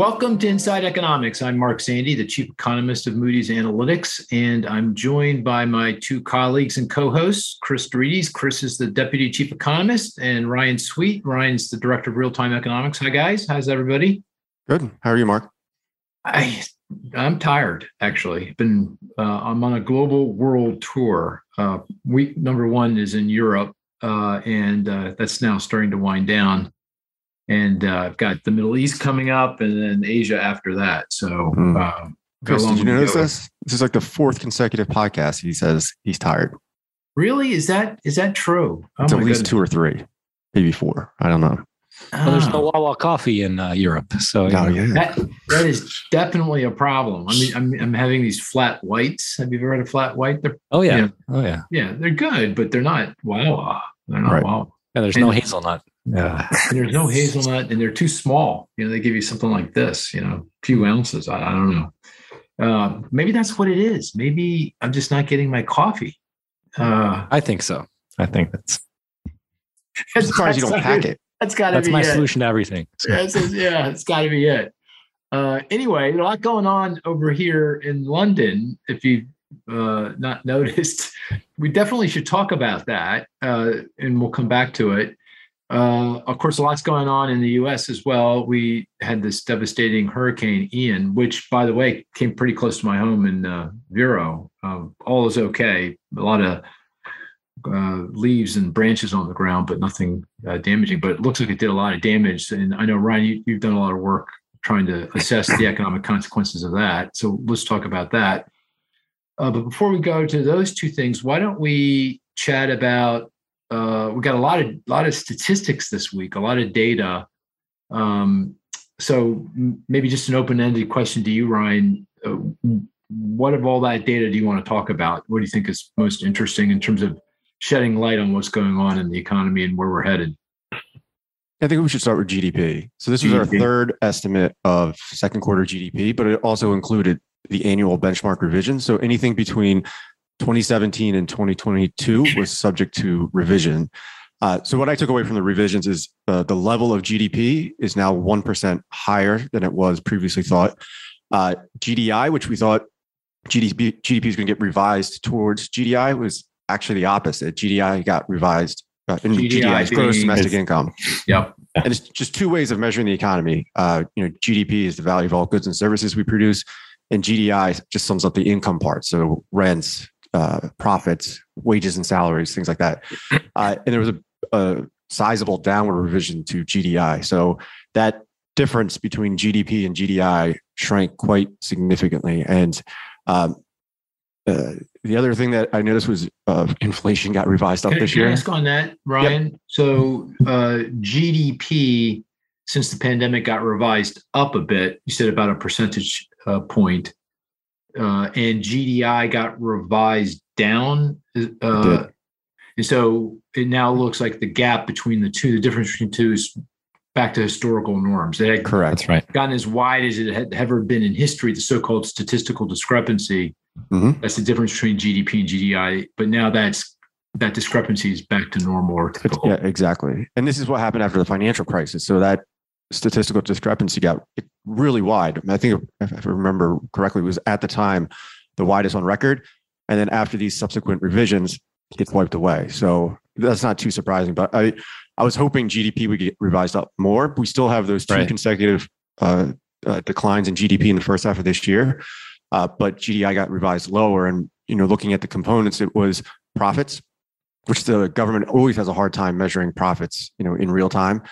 Welcome to Inside Economics. I'm Mark Zandi, the chief economist of Moody's Analytics, and I'm joined by my two colleagues and co-hosts, Chris deRitis. Chris is the deputy chief economist, and Ryan Sweet. Ryan's the director of real-time economics. Hi, guys. How's everybody? Good. How are you, Mark? I I'm tired. Actually, been uh, I'm on a global world tour. Uh, week number one is in Europe, uh, and uh, that's now starting to wind down and uh, I've got the Middle East coming up, and then Asia after that. So, mm. um, Chris, did you notice this? This is like the fourth consecutive podcast. He says he's tired. Really? Is that is that true? Oh it's at least goodness. two or three, maybe four. I don't know. Well, there's no ah. Wawa coffee in uh, Europe, so oh, yeah. that, that is definitely a problem. I mean, I'm, I'm having these flat whites. Have you ever had a flat white? They're, oh yeah, oh yeah, yeah. They're good, but they're not Wawa. They're not right. Wawa. Yeah, there's and, no hazelnut. Yeah. And there's no hazelnut and they're too small. You know, they give you something like this, you know, a few ounces. I, I don't know. Uh, maybe that's what it is. Maybe I'm just not getting my coffee. Uh, I think so. I think that's. As far as you don't pack it. That's got to be That's my it. solution to everything. So. Yeah, it's, yeah, it's got to be it. Uh, anyway, a lot going on over here in London. If you've uh, not noticed, we definitely should talk about that, uh, and we'll come back to it. Uh, of course, a lot's going on in the U.S. as well. We had this devastating Hurricane Ian, which, by the way, came pretty close to my home in uh, Vero. Um, all is okay. A lot of uh, leaves and branches on the ground, but nothing uh, damaging. But it looks like it did a lot of damage. And I know Ryan, you, have done a lot of work trying to assess the economic consequences of that. So let's talk about that. Uh, but before we go to those two things, why don't we chat about uh, we got a lot of lot of statistics this week, a lot of data. Um, so maybe just an open-ended question to you, Ryan. Uh, what of all that data do you want to talk about? What do you think is most interesting in terms of shedding light on what's going on in the economy and where we're headed? I think we should start with GDP. So this was our third estimate of second quarter GDP, but it also included the annual benchmark revision. So anything between 2017 and 2022 was subject to revision. Uh, so what I took away from the revisions is uh, the level of GDP is now 1% higher than it was previously thought. Uh, GDI, which we thought GDP, GDP is going to get revised towards GDI, was actually the opposite. GDI got revised uh, in GDI, GDI gross domestic income. Yep. And it's just two ways of measuring the economy. Uh, you know, GDP is the value of all goods and services we produce, and GDI just sums up the income part. So rents, uh, profits, wages and salaries, things like that. Uh, and there was a, a, sizable downward revision to GDI. So that difference between GDP and GDI shrank quite significantly. And um, uh, the other thing that I noticed was uh, inflation got revised up can, this can year. I ask on that, Ryan? Yep. So uh, GDP since the pandemic got revised up a bit. You said about a percentage uh, point uh, and GDI got revised down. Uh, and so it now looks like the gap between the two, the difference between two is back to historical norms. It had Correct. right. gotten as wide as it had ever been in history, the so-called statistical discrepancy. Mm-hmm. That's the difference between GDP and GDI. But now that's that discrepancy is back to normal or typical. Yeah, exactly. And this is what happened after the financial crisis. So that statistical discrepancy got really wide. I think, if I remember correctly, it was at the time the widest on record. And then after these subsequent revisions, it's wiped away. So that's not too surprising. But I, I was hoping GDP would get revised up more. We still have those two right. consecutive uh, uh, declines in GDP in the first half of this year, uh, but GDI got revised lower. And you know, looking at the components, it was profits, which the government always has a hard time measuring profits, you know, in real time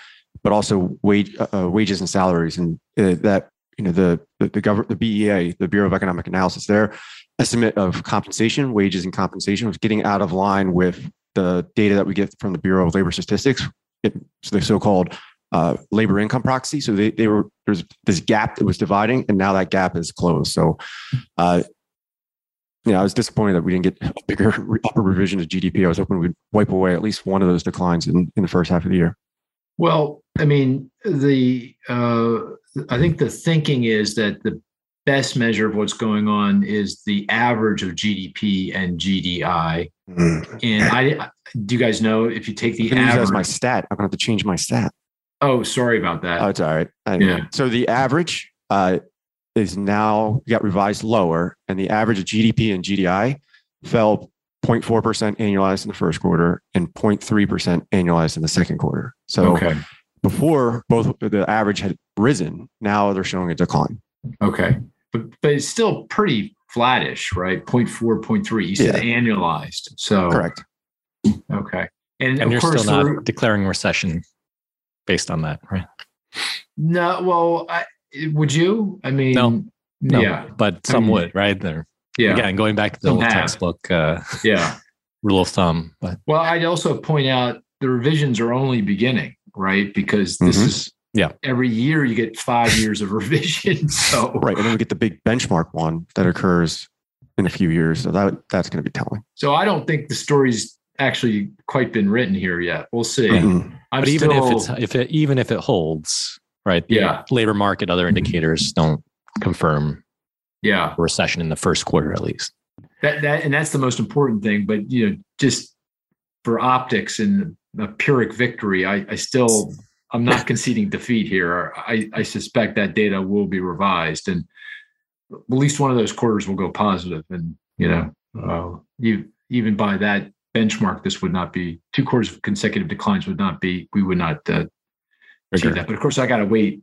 but also wage, uh, wages and salaries, and uh, that you know the the, the government, the BEA, the Bureau of Economic Analysis, their estimate of compensation, wages, and compensation was getting out of line with the data that we get from the Bureau of Labor Statistics, so the so-called uh, labor income proxy. So they, they were there's this gap that was dividing, and now that gap is closed. So, uh, you know, I was disappointed that we didn't get a bigger upper revision of GDP. I was hoping we'd wipe away at least one of those declines in, in the first half of the year. Well, I mean, the uh, I think the thinking is that the best measure of what's going on is the average of GDP and GDI. Mm. And I do you guys know if you take the average as my stat, I'm gonna have to change my stat. Oh, sorry about that. Oh, it's all right. I yeah. So the average uh, is now got revised lower, and the average of GDP and GDI fell 0.4% annualized in the first quarter and 0.3% annualized in the second quarter. So Okay. before both the average had risen, now they're showing a decline. Okay. But but it's still pretty flattish, right? 0.4, 0.3. You said annualized. So Correct. Okay. And, And of you're course, still the- not declaring recession based on that, right? no. Well, I, would you? I mean, No. No, yeah, but some mean, would, right? They're yeah, again going back to the old textbook uh, yeah. rule of thumb. But Well, I'd also point out the revisions are only beginning, right? Because this Mhm. is Yeah. Every year you get five years of revision. So Right. And then we get the big benchmark one that occurs in a few years. So that that's going to be telling. So I don't think the story's actually quite been written here yet. We'll see. Mhm. But even still, if it's if it even if it holds, right? the Yeah. labor market, other indicators don't confirm yeah, a recession in the first quarter at least. that that and that's the most important thing. But you know, just for optics and a Pyrrhic victory, I, I still I'm not conceding defeat here. I, I suspect that data will be revised, and at least one of those quarters will go positive. And you know, uh, you even by that benchmark, this would not be two quarters of consecutive declines would not be we would not uh, achieve that. But of course, I got to wait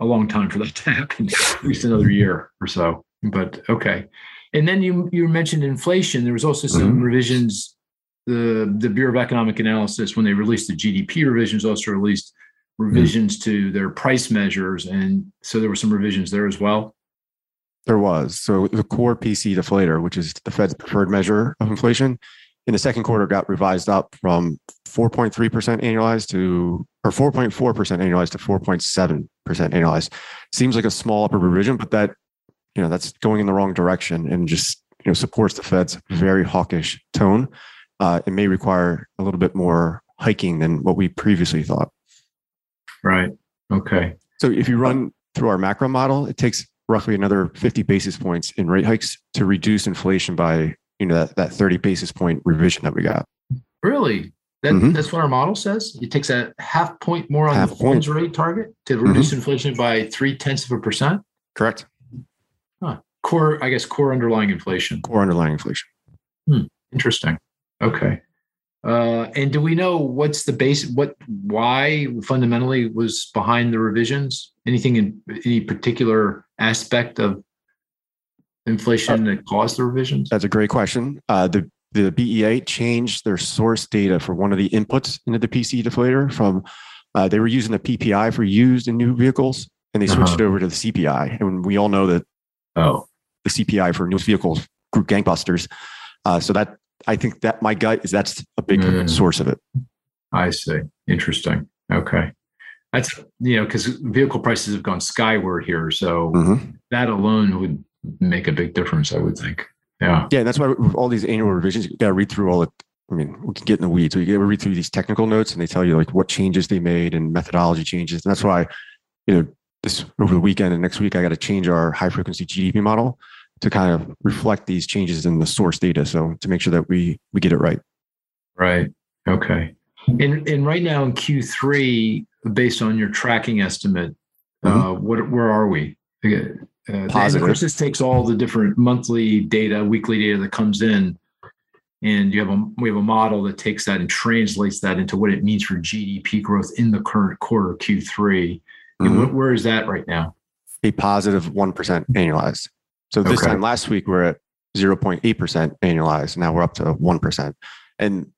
a long time for that to happen, at least another year or so. But okay. And then you you mentioned inflation. There was also some mm-hmm. revisions. The the Bureau of Economic Analysis, when they released the GDP revisions, also released mm-hmm. revisions to their price measures, and so there were some revisions there as well. There was. So the core PCE deflator, which is the Fed's preferred measure of inflation, in the second quarter got revised up from 4.3% annualized to, or 4.4% annualized to 4.7% annualized. Seems like a small upper revision, but that, you know, that's going in the wrong direction and just, you know, supports the Fed's very hawkish tone. Uh, it may require a little bit more hiking than what we previously thought. Right. Okay. So if you run through our macro model, it takes roughly another 50 basis points in rate hikes to reduce inflation by, you know, that, that 30 basis point revision that we got. Really? That, Mhm. That's what our model says. It takes a half point more on Half the point. rate target to reduce inflation by three tenths of a percent. Correct. Core, I guess, core underlying inflation. Core underlying inflation. Interesting. Okay. Uh, and do we know what's the base? What why fundamentally was behind the revisions? Anything in any particular aspect of inflation that caused the revisions? That's a great question. Uh, the the BEA changed their source data for one of the inputs into the PCE deflator from uh, they were using the PPI for used and new vehicles, and they switched Uh-huh. it over to the CPI. And we all know that Oh, the CPI for new vehicles grew gangbusters. Uh, so that I think that my gut is that's a big Mm. source of it. I see. Interesting. Okay. That's you know because vehicle prices have gone skyward here, so Mhm. that alone would make a big difference. I would think. Yeah. Yeah, that's why all these annual revisions, you got to read through all the. I mean, we can get in the weeds. So you to read through these technical notes, and they tell you like what changes they made and methodology changes. And that's why, you know, this over the weekend and next week, I got to change our high frequency GDP model to kind of reflect these changes in the source data. So to make sure that we we get it right. Right. Okay. And and right now in Q3, based on your tracking estimate, uh, what where are we? Uh, and of Positive. course, this takes all the different monthly data, weekly data that comes in, and you have a we have a model that takes that and translates that into what it means for GDP growth in the current quarter Q3. And Mhm. wh- where is that right now? A positive one percent annualized. So this Okay. time last week we're at zero point eight percent annualized. Now we're up to one percent. And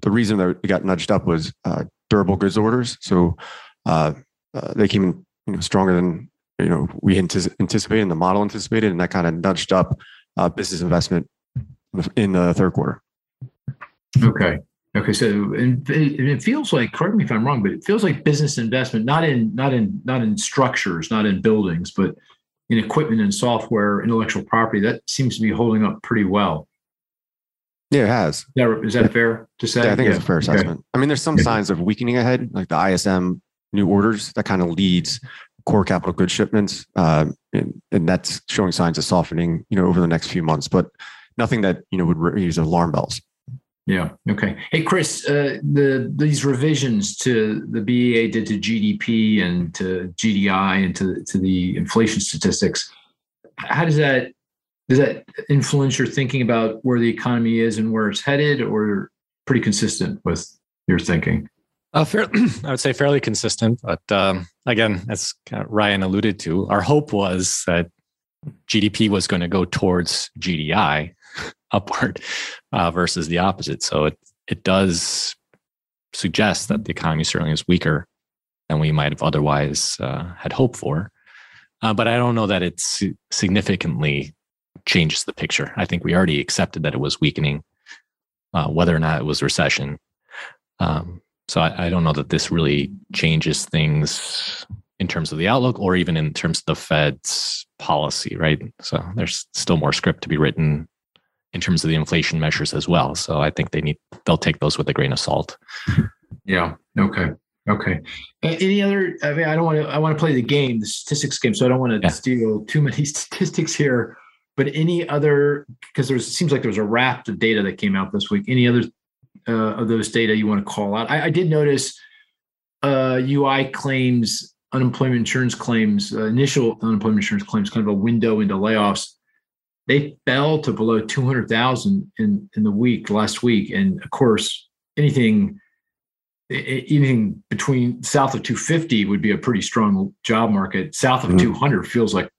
the reason that we got nudged up was uh, durable goods orders. So uh, uh, they came in you know stronger than you know we antici- anticipated and the model anticipated, and that kind of nudged up uh, business investment in the third quarter. Okay. Okay. So and it feels like, correct me if I'm wrong, but it feels like business investment, not in not in not in structures, not in buildings, but in equipment and software, intellectual property, that seems to be holding up pretty well. Yeah, it has. Is that, is that fair to say? Yeah, I think it's a fair Okay. assessment. I mean, there's some Yeah. signs of weakening ahead, like the ISM new orders that kind of leads core capital goods shipments, uh, and, and that's showing signs of softening, you know, over the next few months. But nothing that you know would raise alarm bells. Yeah. Okay. Hey, Chris, uh, the these revisions to the BEA did to GDP and to GDI and to to the inflation statistics. How does that does that influence your thinking about where the economy is and where it's headed, or pretty consistent with your thinking? Uh, fair, I would say fairly consistent, but um, again, as Ryan alluded to, our hope was that GDP was going to go towards GDI upward uh, versus the opposite. So it it does suggest that the economy certainly is weaker than we might have otherwise uh, had hoped for. Uh, but I don't know that it significantly changes the picture. I think we already accepted that it was weakening, uh, whether or not it was recession. Um, so I, I don't know that this really changes things in terms of the outlook or even in terms of the Fed's policy, right? So there's still more script to be written in terms of the inflation measures as well. So I think they need they'll take those with a grain of salt. Yeah. Okay. Okay. Any other? I mean, I don't want to. I want to play the game, the statistics game. So I don't want to yeah. steal too many statistics here. But any other? Because there's seems like there was a raft of data that came out this week. Any other uh, of those data you want to call out? I, I did notice uh, UI claims, unemployment insurance claims, uh, initial unemployment insurance claims, kind of a window into layoffs they fell to below 200,000 in, in the week last week. And of course, anything, anything between south of 250 would be a pretty strong job market. South of mm-hmm. 200 feels like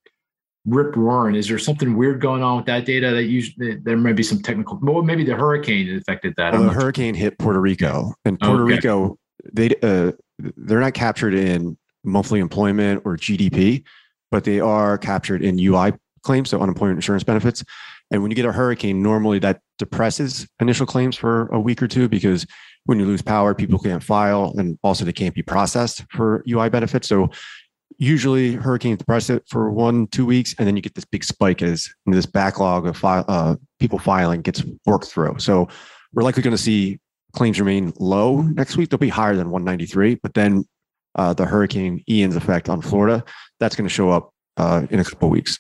rip roaring. Is there something weird going on with that data that usually there might be some technical, well, maybe the hurricane affected that. Well, the hurricane hit Puerto Rico and Puerto okay. Rico, they, uh, they're not captured in monthly employment or GDP, but they are captured in UI claims, so unemployment insurance benefits. And when you get a hurricane, normally that depresses initial claims for a week or two because when you lose power, people can't file and also they can't be processed for UI benefits. So usually hurricanes depress it for one, two weeks, and then you get this big spike as this backlog of uh, people filing gets worked through. So we're likely going to see claims remain low next week. They'll be higher than 193, but then uh, the Hurricane Ian's effect on Florida, that's going to show up uh, in a couple weeks.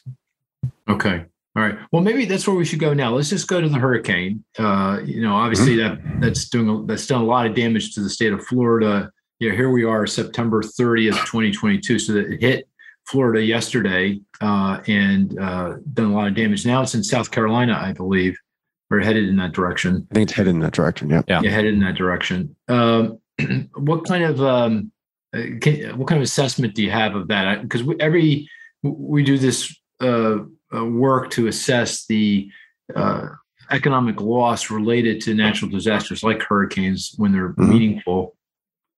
Okay. All right. Well, maybe that's where we should go now. Let's just go to the hurricane. Uh, you know, obviously mm-hmm. that that's doing a, that's done a lot of damage to the state of Florida. Yeah, here we are, September 30th, 2022. So that it hit Florida yesterday uh, and uh, done a lot of damage. Now it's in South Carolina, I believe, or headed in that direction. I think it's headed in that direction. Yeah. Yeah, headed in that direction. Um, what kind of um, uh, can, what kind of assessment do you have of that? Because every we do this uh, work to assess the uh, economic loss related to natural disasters like hurricanes when they're mm-hmm. meaningful.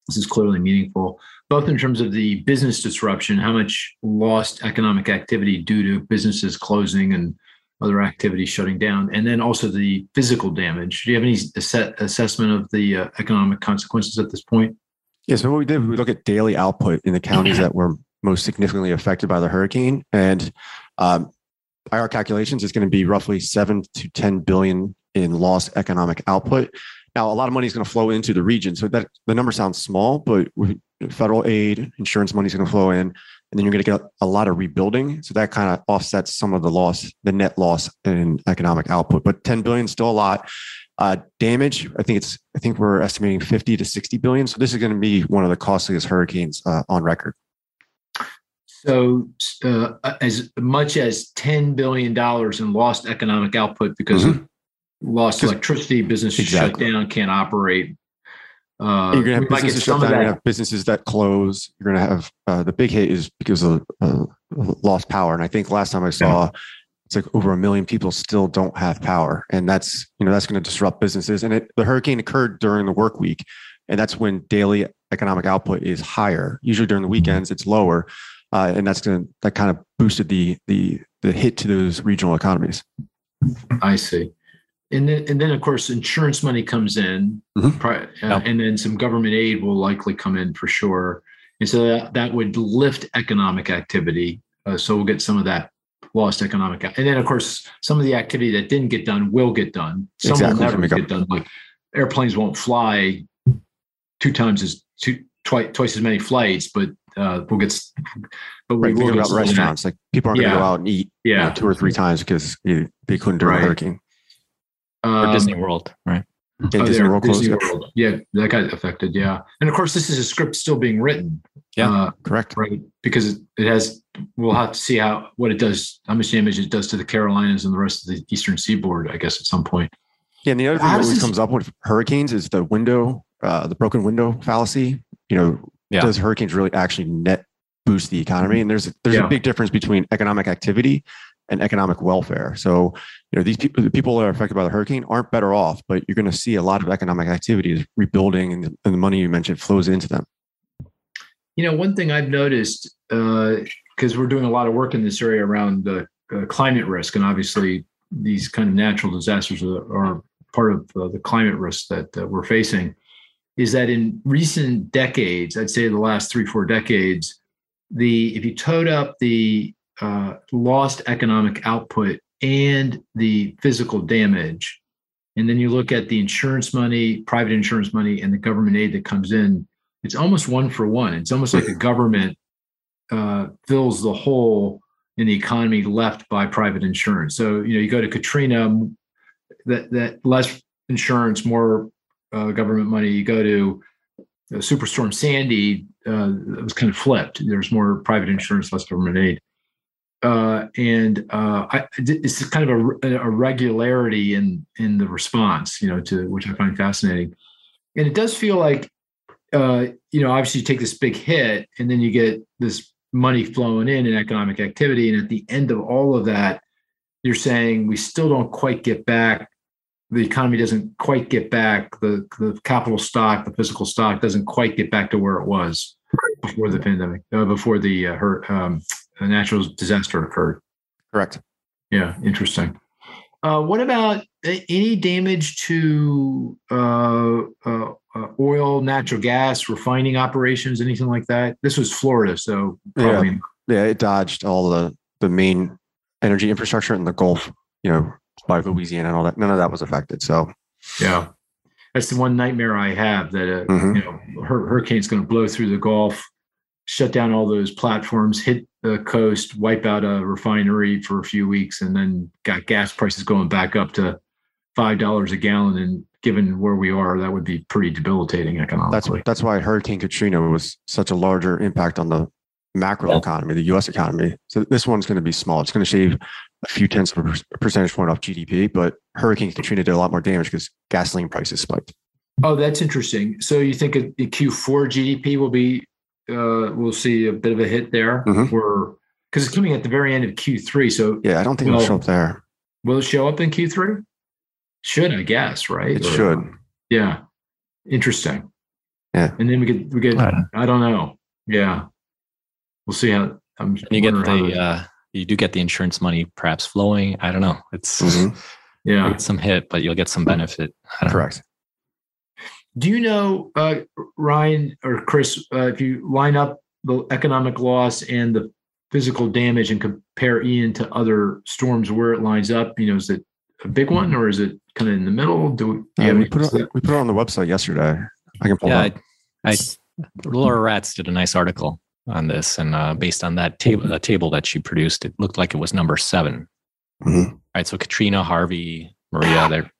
This is clearly meaningful, both in terms of the business disruption, how much lost economic activity due to businesses closing and other activities shutting down, and then also the physical damage. Do you have any ass- assessment of the uh, economic consequences at this point? Yeah, so what we did, we look at daily output in the counties that were most significantly affected by the hurricane, and um, by our calculations, is going to be roughly seven to 10 billion in lost economic output. Now, a lot of money is going to flow into the region. So that the number sounds small, but federal aid, insurance money is going to flow in, and then you're going to get a lot of rebuilding. So that kind of offsets some of the loss, the net loss in economic output. But 10 billion is still a lot. Uh, damage, I think it's, I think we're estimating 50 to 60 billion. So this is going to be one of the costliest hurricanes uh, on record. So, uh, as much as $10 billion in lost economic output because mm-hmm. of lost electricity, businesses exactly. shut down, can't operate. Uh, you're going to have businesses shut down, you're going to have businesses that close. You're going to have uh, the big hit is because of uh, lost power. And I think last time I saw, yeah. it's like over a million people still don't have power. And that's, you know, that's going to disrupt businesses. And it, the hurricane occurred during the work week. And that's when daily economic output is higher. Usually during the weekends, it's lower uh, and that's going to that kind of boosted the the the hit to those regional economies. I see. And then, and then of course, insurance money comes in, mm-hmm. uh, yep. and then some government aid will likely come in for sure. And so that, that would lift economic activity. Uh, so we'll get some of that lost economic. And then, of course, some of the activity that didn't get done will get done. Some exactly. will never get done. Like airplanes won't fly two times as two twice twice as many flights, but uh, we'll get. But we right, think about restaurants. Like people aren't yeah. going to go out and eat, yeah, you know, two or three times because they couldn't during right. a hurricane. Um, or Disney World, right? in Oh, Disney World Disney. World. Yeah, that got affected. Yeah, and of course, this is a script still being written. Yeah. Uh, Correct. right, because it, it has. We'll have to see how what it does, how much damage it does to the Carolinas and the rest of the Eastern Seaboard. I guess at some point. Yeah, and the other thing How that always this- comes up with hurricanes is the window, uh, the broken window fallacy. You know, Yeah. does hurricanes really actually net boost the economy? And there's there's Yeah. a big difference between economic activity and economic welfare. So, you know, these people, the people that are affected by the hurricane aren't better off, but you're going to see a lot of economic activity is rebuilding, and the, and the money you mentioned flows into them. You know, one thing I've noticed because we're doing a lot of work in this area around the uh, climate risk, and obviously these kind of natural disasters are, are part of uh, the climate risk that uh, we're facing. Is that in recent decades, I'd say the last three four decades, the if you toed up the uh, lost economic output and the physical damage, and then you look at the insurance money, private insurance money, and the government aid that comes in, it's almost one for one. It's almost like the government uh, fills the hole in the economy left by private insurance. So you know, you go to Katrina, that that less insurance, more uh, government money. You go to uh, Superstorm Sandy, uh, it was kind of flipped. There's more private insurance, less government aid. Uh, and uh, I, it's kind of a, a regularity in in the response, you know, to which I find fascinating. And it does feel like, uh, you know, obviously you take this big hit, and then you get this money flowing in and economic activity, and at the end of all of that, you're saying we still don't quite get back. The economy doesn't quite get back. The the capital stock, the physical stock, doesn't quite get back to where it was before the pandemic, uh, before the uh, her, um, natural disaster occurred. Correct. Yeah, interesting. Uh, what about any damage to uh, uh, uh, oil, natural gas, refining operations, anything like that? This was Florida, so probably. Yeah, it dodged all the the main energy infrastructure in the Gulf. You know, by Louisiana and all that. None of that was affected. So Yeah, that's the one nightmare I have that uh, Mhm. you know hur- hurricane's going to blow through the Gulf, shut down all those platforms, hit the coast, wipe out a refinery for a few weeks, and then got gas prices going back up to five dollars a gallon. And given where we are, that would be pretty debilitating economically. that's that's why Hurricane Katrina was such a larger impact on the macro economy, the U.S. economy. So this one's going to be small. It's going to shave a few tenths of a percentage point off GDP, but Hurricane Katrina did a lot more damage because gasoline prices spiked. Oh, that's interesting. So you think in in Q4 GDP will be, uh, we'll see a bit of a hit there, Mhm. or because it's coming at the very end of Q3. So Yeah, I don't think Well, it'll show up there. will it show up in Q3? Should I guess, right? It Or- should. Yeah. Interesting. Yeah. And then we get we get Right. I don't know. Yeah. We'll see how I'm you get the uh, you do get the insurance money perhaps flowing. I don't know. It's Mhm. yeah. get some hit, but you'll get some benefit. I don't know. Correct. Do you know, uh, Ryan or Chris, uh, if you line up the economic loss and the physical damage and compare Ian to other storms, where it lines up? You know, is it a big one or is it kind of in the middle? Do, do you Uh, we put it, we put it on the website yesterday. I can pull Yeah, it up. I, I Laura Ratz did a nice article on this, and uh, based on that table, the table that she produced, it looked like it was number seven. Mhm. Right, so Katrina, Harvey, Maria, they're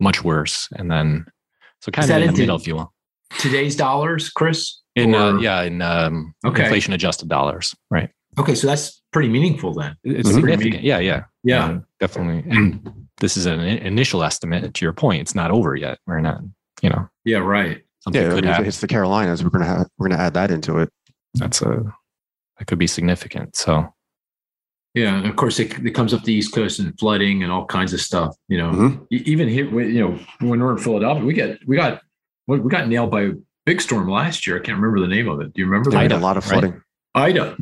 much worse, and then so kind of in the middle, if you will. today's dollars, Chris? In uh, yeah, in um, Okay. inflation adjusted dollars, right? Okay, so that's pretty meaningful then. It's Mhm. significant. Yeah, yeah, Yeah. Uh, definitely. And this is an initial estimate. To your point, it's not over yet. We're not, you know, Yeah, right. something Yeah, I mean, if it hits the Carolinas, we're gonna have we're gonna add that into it. That's a that could be significant. So Yeah, and of course it, it comes up the East Coast and flooding and all kinds of stuff. You know, Mhm. E- even here, we- you know, when we're in Philadelphia, we get we got we we got nailed by a big storm last year. I can't remember the name of it. Do you remember There that? was a lot of right? flooding. Ida.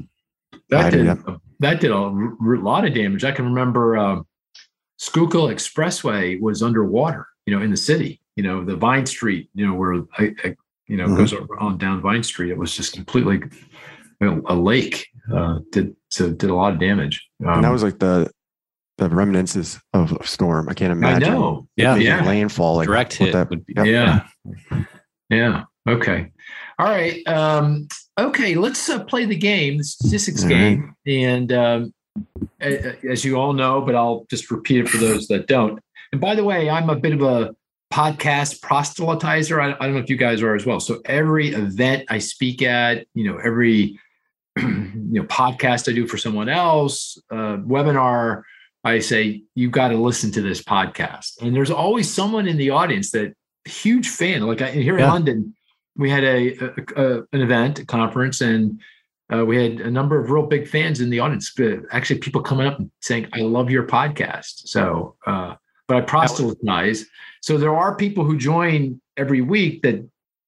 That Ida, did yeah. that did a r- r- lot of damage. I can remember uh, Schuylkill Expressway was underwater. You know, in the city. You know, the Vine Street. You know, where I, I you know Mhm. goes on down Vine Street. It was just completely you know, a lake. Uh, did so did a lot of damage. Um, and that was like the the remnants of a storm. I can't I imagine. know. yeah, Yeah. landfall like direct hit that- would be. Yep. Yeah. Yeah. Okay. All right. Um, okay. Let's uh, play the game, the statistics All right. game. And um, a- a- as you all know, but I'll just repeat it for those that don't. And by the way, I'm a bit of a podcast proselytizer. I, I, don't know if you guys are as well. So every event I speak at, you know, every you know podcast I do for someone else, uh, webinar, I say you've got to listen to this podcast. And there's always someone in the audience that huge fan. Like I, here yeah. in London, we had a, a, a, an event, a conference, and uh, we had a number of real big fans in the audience. But actually, people coming up and saying, "I love your podcast." So, uh, but I proselytize. So there are people who join every week that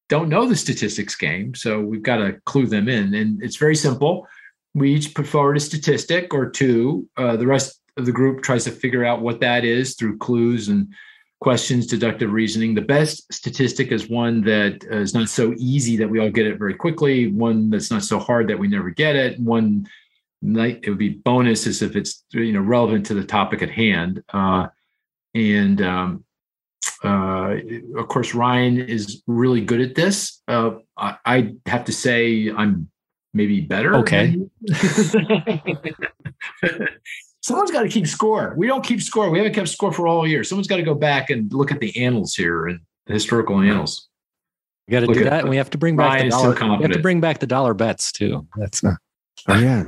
don't know the statistics game. So we've got to clue them in, and it's very simple. We each put forward a statistic or two. Uh, the rest of the group tries to figure out what that is through clues and questions, deductive reasoning. The best statistic is one that is not so easy that we all get it very quickly, one that's not so hard that we never get it, one night it would be bonus as if it's you know relevant to the topic at hand. Uh, and um, uh, of course, Ryan is really good at this. Uh, I, I have to say I'm maybe better. Okay. someone's got to keep score. We don't keep score. We haven't kept score for all year. Someone's got to go back and look at the annals here and the historical annals. We got to do that, and we have to bring back the dollar. We have to bring back the dollar bets too. That's uh, oh yeah.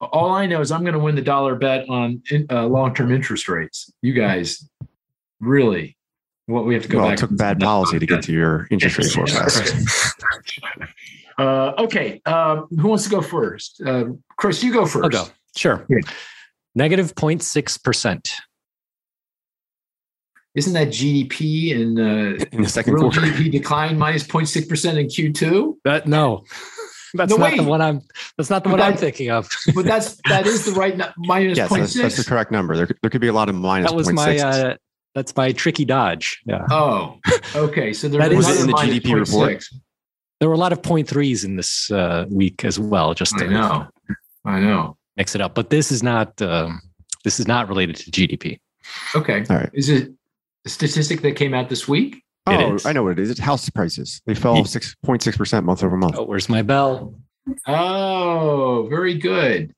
All I know is I'm going to win the dollar bet on uh, long-term interest rates. You guys, really, what we have to go well, back. It took bad policy to get to your interest rate forecast. uh, okay, um, who wants to go first? Uh, Chris, you go first. I'll go. Sure. Yeah. Negative 0.6%. Isn't that GDP in, uh, in the second quarter? GDP decline minus 0.6% in Q2? That no. That's no, not wait. the one I'm. That's not the but one that, I'm thinking of. but that's that is the right minus yes, 0.6. That's, that's the correct number. There, there could be a lot of minus. That was 0. my. Uh, that's my tricky dodge. Yeah. Oh, okay. So there was it in the GDP report. There were a lot of point threes in this uh, week as well. Just I know. I know mix it up. But this is not um, this is not related to GDP. Okay. All right. Is it a statistic that came out this week? Oh, I know what it is. It's house prices. They fell six point six percent month over month. Oh, where's my bell? Oh, very good.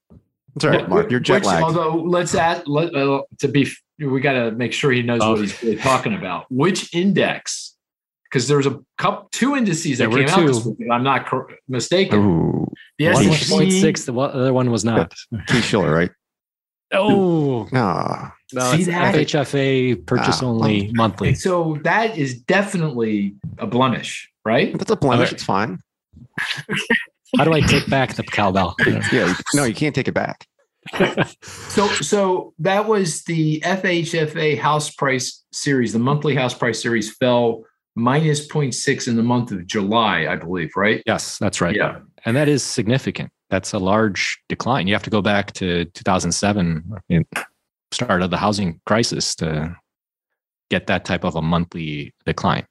That's all right, Mark. You're jet lagged. Although let's add let, uh, to be, we got to make sure he knows oh. what he's really talking about. Which index? Because there's a couple, two indices that there came out this week. I'm not mistaken. Ooh. The one was 0.6, the other one was not. Case-Shiller, right? Oh. No. No, See that? FHFA purchase ah. only monthly. So that is definitely a blemish, right? That's a blemish. It's fine. How do I take back the cowbell? yeah, no, you can't take it back. so, so that was the FHFA house price series. The monthly house price series fell minus 0.6 in the month of July, I believe, right? Yes, that's right. Yeah. And that is significant. That's a large decline. You have to go back to 2007, start of the housing crisis, to get that type of a monthly decline.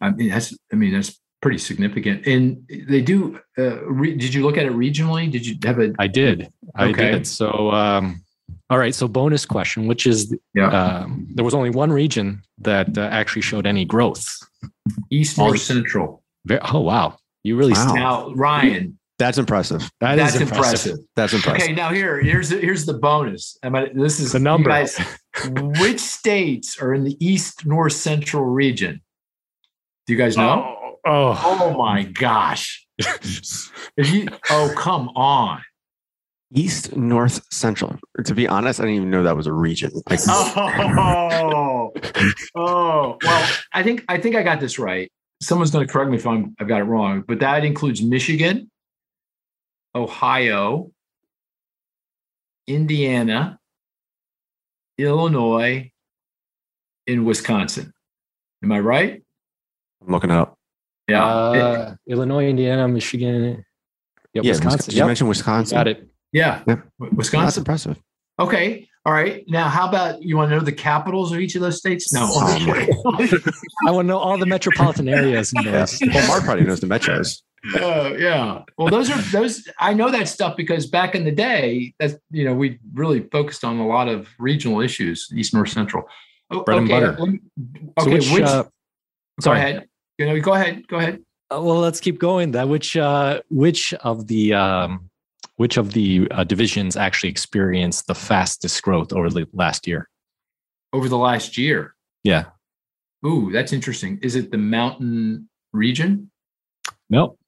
I mean, that's I mean that's pretty significant. And they do. Uh, re, did you look at it regionally? Did you have a? I did. I okay. did. So, um, all right. So, bonus question, which is, yeah. Um, there was only one region that uh, actually showed any growth. East or Central. Very, oh wow! You really wow. now, Ryan. That's impressive. That That's impressive. impressive. That's impressive. Okay, now here, here's here's the bonus. I mean, this is the number. Guys, which states are in the East North Central region? Do you guys know? Oh, oh. oh my gosh! you, oh come on. East, North, Central. To be honest, I didn't even know that was a region. Like, oh, oh, well, I think I think I got this right someone's going to correct me if I'm, I've got it wrong, but that includes Michigan, Ohio, Indiana, Illinois, in Wisconsin. Am I right? I'm looking up. Yeah. Uh, it, Illinois, Indiana, Michigan. Yeah, yeah Wisconsin. Yep. You mentioned Wisconsin. Got it. Yeah. yeah. Wisconsin. That's impressive. Okay. All right. Now, how about you want to know the capitals of each of those states? No. Oh, I want to know all the metropolitan areas. In those. Well, Mark probably knows the metros. Uh, yeah. Well, those are those. I know that stuff because back in the day, that's you know we really focused on a lot of regional issues, East North Central. Oh, Bread okay. and butter. Okay. So which, which uh, go ahead. You know, go ahead. Go ahead. Uh, well, let's keep going. That which uh, which of the um, which of the uh, divisions actually experienced the fastest growth over the last year? Over the last year? Yeah. Ooh, that's interesting. Is it the mountain region? Nope.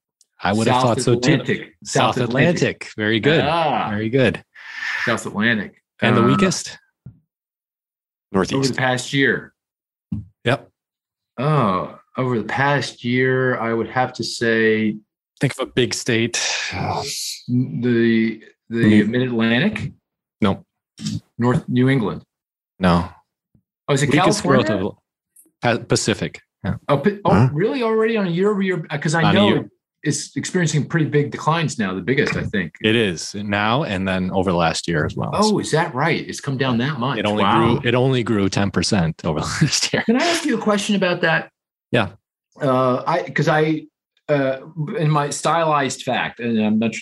I would have South thought so too. South Atlantic. Very good. Ah, Very good. South Atlantic. And the Uh, weakest? over the past year. Yep. Oh, over the past year, I would have to say Think of a big state. the the. Mid Atlantic, No, North New England. no. Oh, is it Weakest growth California? of Pacific. Yeah. Oh, oh Huh? really? Already on a year over year? Because I On know it's experiencing pretty big declines now. The biggest, I think. It is now and then over the last year as well. Oh, is that right? It's come down that much. it only Wow. grew. It only grew ten percent over the last year. Can I ask you a question about that? Yeah. Uh, I because I uh, in my stylized fact, and I'm not.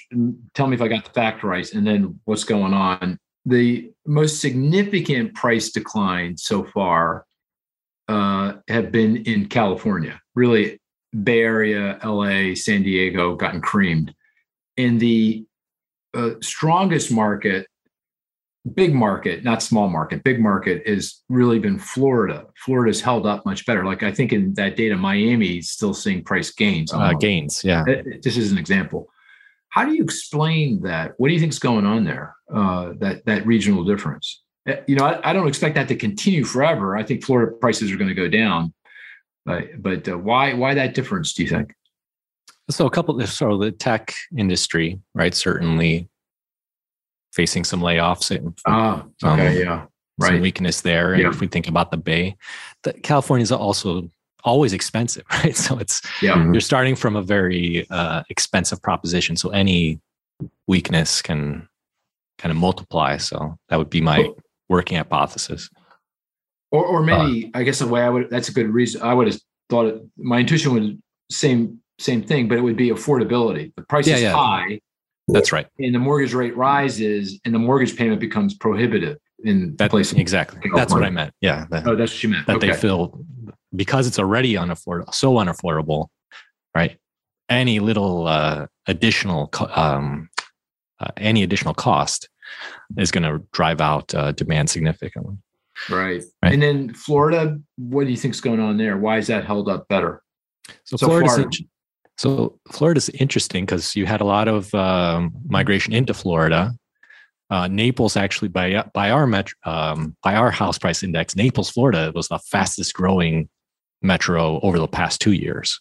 Tell me if I got the fact right, and then what's going on. The most significant price decline so far uh, have been in California. Really, Bay Area, LA, San Diego gotten creamed. In the uh, strongest market big market, not small market, big market has really been Florida. Florida's held up much better. Like I think in that data, Miami's still seeing price gains. Uh, gains. Yeah. Uh, This is an example. How do you explain that? What do you think's going on there? Uh, that that regional difference. Uh, You know, I, I don't expect that to continue forever. I think Florida prices are going to go down. But but uh, why why that difference? Do you think? So a couple. So the tech industry, right? Certainly facing some layoffs and Ah, okay, yeah, some right. weakness there. And Yeah. if we think about the Bay, the, California is also always expensive, right? So it's Yeah, Mhm. you're starting from a very uh, expensive proposition. So any weakness can kind of multiply. So that would be my working hypothesis. Or or maybe I guess the way I would. That's a good reason. I would have thought it. My intuition was same same thing, but it would be affordability. The price Yeah, is yeah. high, That's right. and the mortgage rate rises, and the mortgage payment becomes prohibitive in That, place. exactly. That's what I meant. Yeah. that- Oh, that's what you meant. that okay. they feel because it's already unaffordable, so unaffordable, right? Any little uh, additional, um, uh, any additional cost is going to drive out uh, demand significantly. Right. Right. And then Florida, what do you think's going on there? Why is that held up better? So, So Florida's far- int- so Florida's interesting because you had a lot of um, migration into Florida. Uh, Naples actually by by our metro, um, by our house price index, Naples, Florida was the fastest growing metro over the past two years.